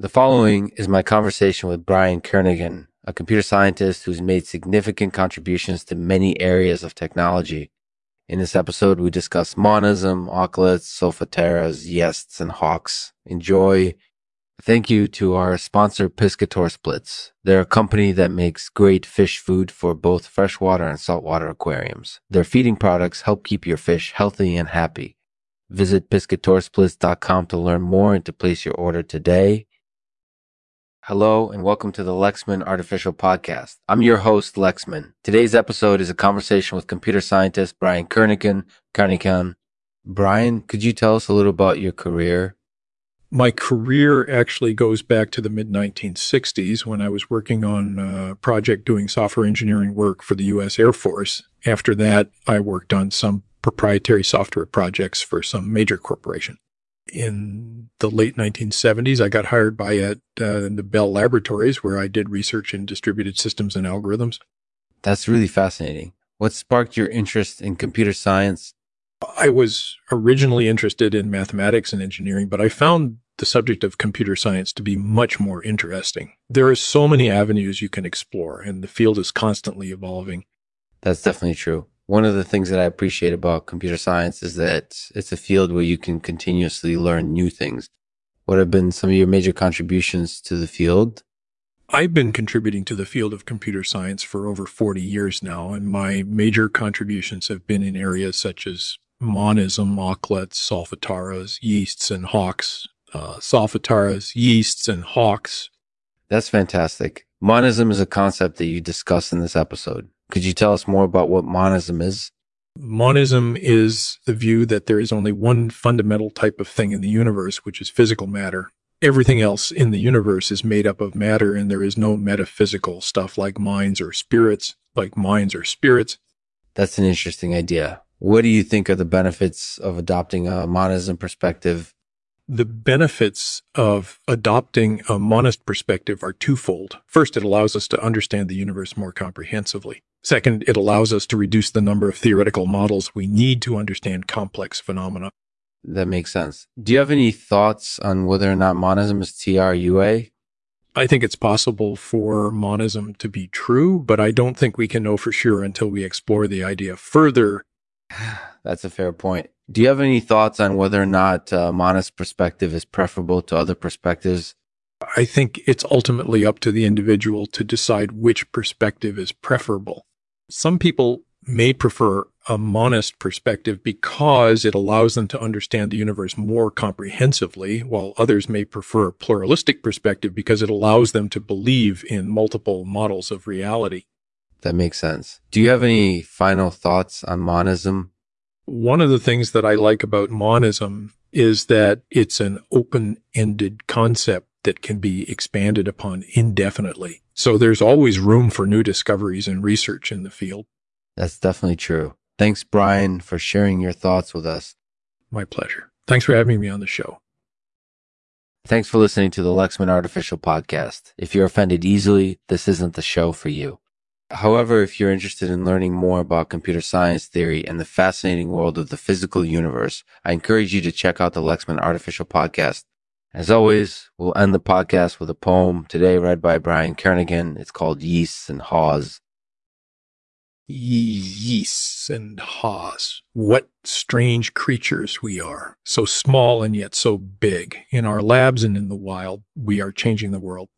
The following is my conversation with Brian Kernighan, a computer scientist who's made significant contributions to many areas of technology. In this episode, we discuss monism, auklets, solfataras, yeasts, and haws. Enjoy. Thank you to our sponsor, Piscator Splits. They're a company that makes great fish food for both freshwater and saltwater aquariums. Their feeding products help keep your fish healthy and happy. Visit piscatorsplits.com to learn more and to place your order today. Hello and welcome to the Lexman Artificial Podcast. I'm your host, Lexman. Today's episode is a conversation with computer scientist Brian Kernighan. Brian, could you tell us a little about your career? My career actually goes back to the mid 1960s when I was working on a project doing software engineering work for the U.S. Air Force. After that, I worked on some proprietary software projects for some major corporation in the late 1970s, I got hired by at uh, the Bell Laboratories, where I did research in distributed systems and algorithms. That's really fascinating. What sparked your interest in computer science? I was originally interested in mathematics and engineering, but I found the subject of computer science to be much more interesting. There are so many avenues you can explore, and the field is constantly evolving. That's definitely true one of the things that I appreciate about computer science is that it's a field where you can continuously learn new things. What have been some of your major contributions to the field? I've been contributing to the field of computer science for over 40 years now, and my major contributions have been in areas such as monism, auklets, solfataras, yeasts, and haws. Uh, solfataras, yeasts, and haws. That's fantastic. Monism is a concept that you discuss in this episode. Could you tell us more about what monism is? Monism is the view that there is only one fundamental type of thing in the universe, which is physical matter. Everything else in the universe is made up of matter, and there is no metaphysical stuff like minds or spirits, like minds or spirits. That's an interesting idea. What do you think are the benefits of adopting a monism perspective the benefits of adopting a monist perspective are twofold. First, it allows us to understand the universe more comprehensively. Second, it allows us to reduce the number of theoretical models we need to understand complex phenomena. That makes sense. Do you have any thoughts on whether or not monism is TRUA? I think it's possible for monism to be true, but I don't think we can know for sure until we explore the idea further. That's a fair point. Do you have any thoughts on whether or not uh, monist perspective is preferable to other perspectives? I think it's ultimately up to the individual to decide which perspective is preferable. Some people may prefer a monist perspective because it allows them to understand the universe more comprehensively, while others may prefer a pluralistic perspective because it allows them to believe in multiple models of reality. That makes sense. Do you have any final thoughts on monism? One of the things that I like about monism is that it's an open ended concept that can be expanded upon indefinitely. So there's always room for new discoveries and research in the field. That's definitely true. Thanks, Brian, for sharing your thoughts with us. My pleasure. Thanks for having me on the show. Thanks for listening to the Lexman Artificial Podcast. If you're offended easily, this isn't the show for you. However, if you're interested in learning more about computer science theory and the fascinating world of the physical universe, I encourage you to check out the Lexman Artificial Podcast. As always, we'll end the podcast with a poem today read by Brian Kernighan. It's called Yeasts and Haws. Yeasts and haws. What strange creatures we are. So small and yet so big. In our labs and in the wild, we are changing the world.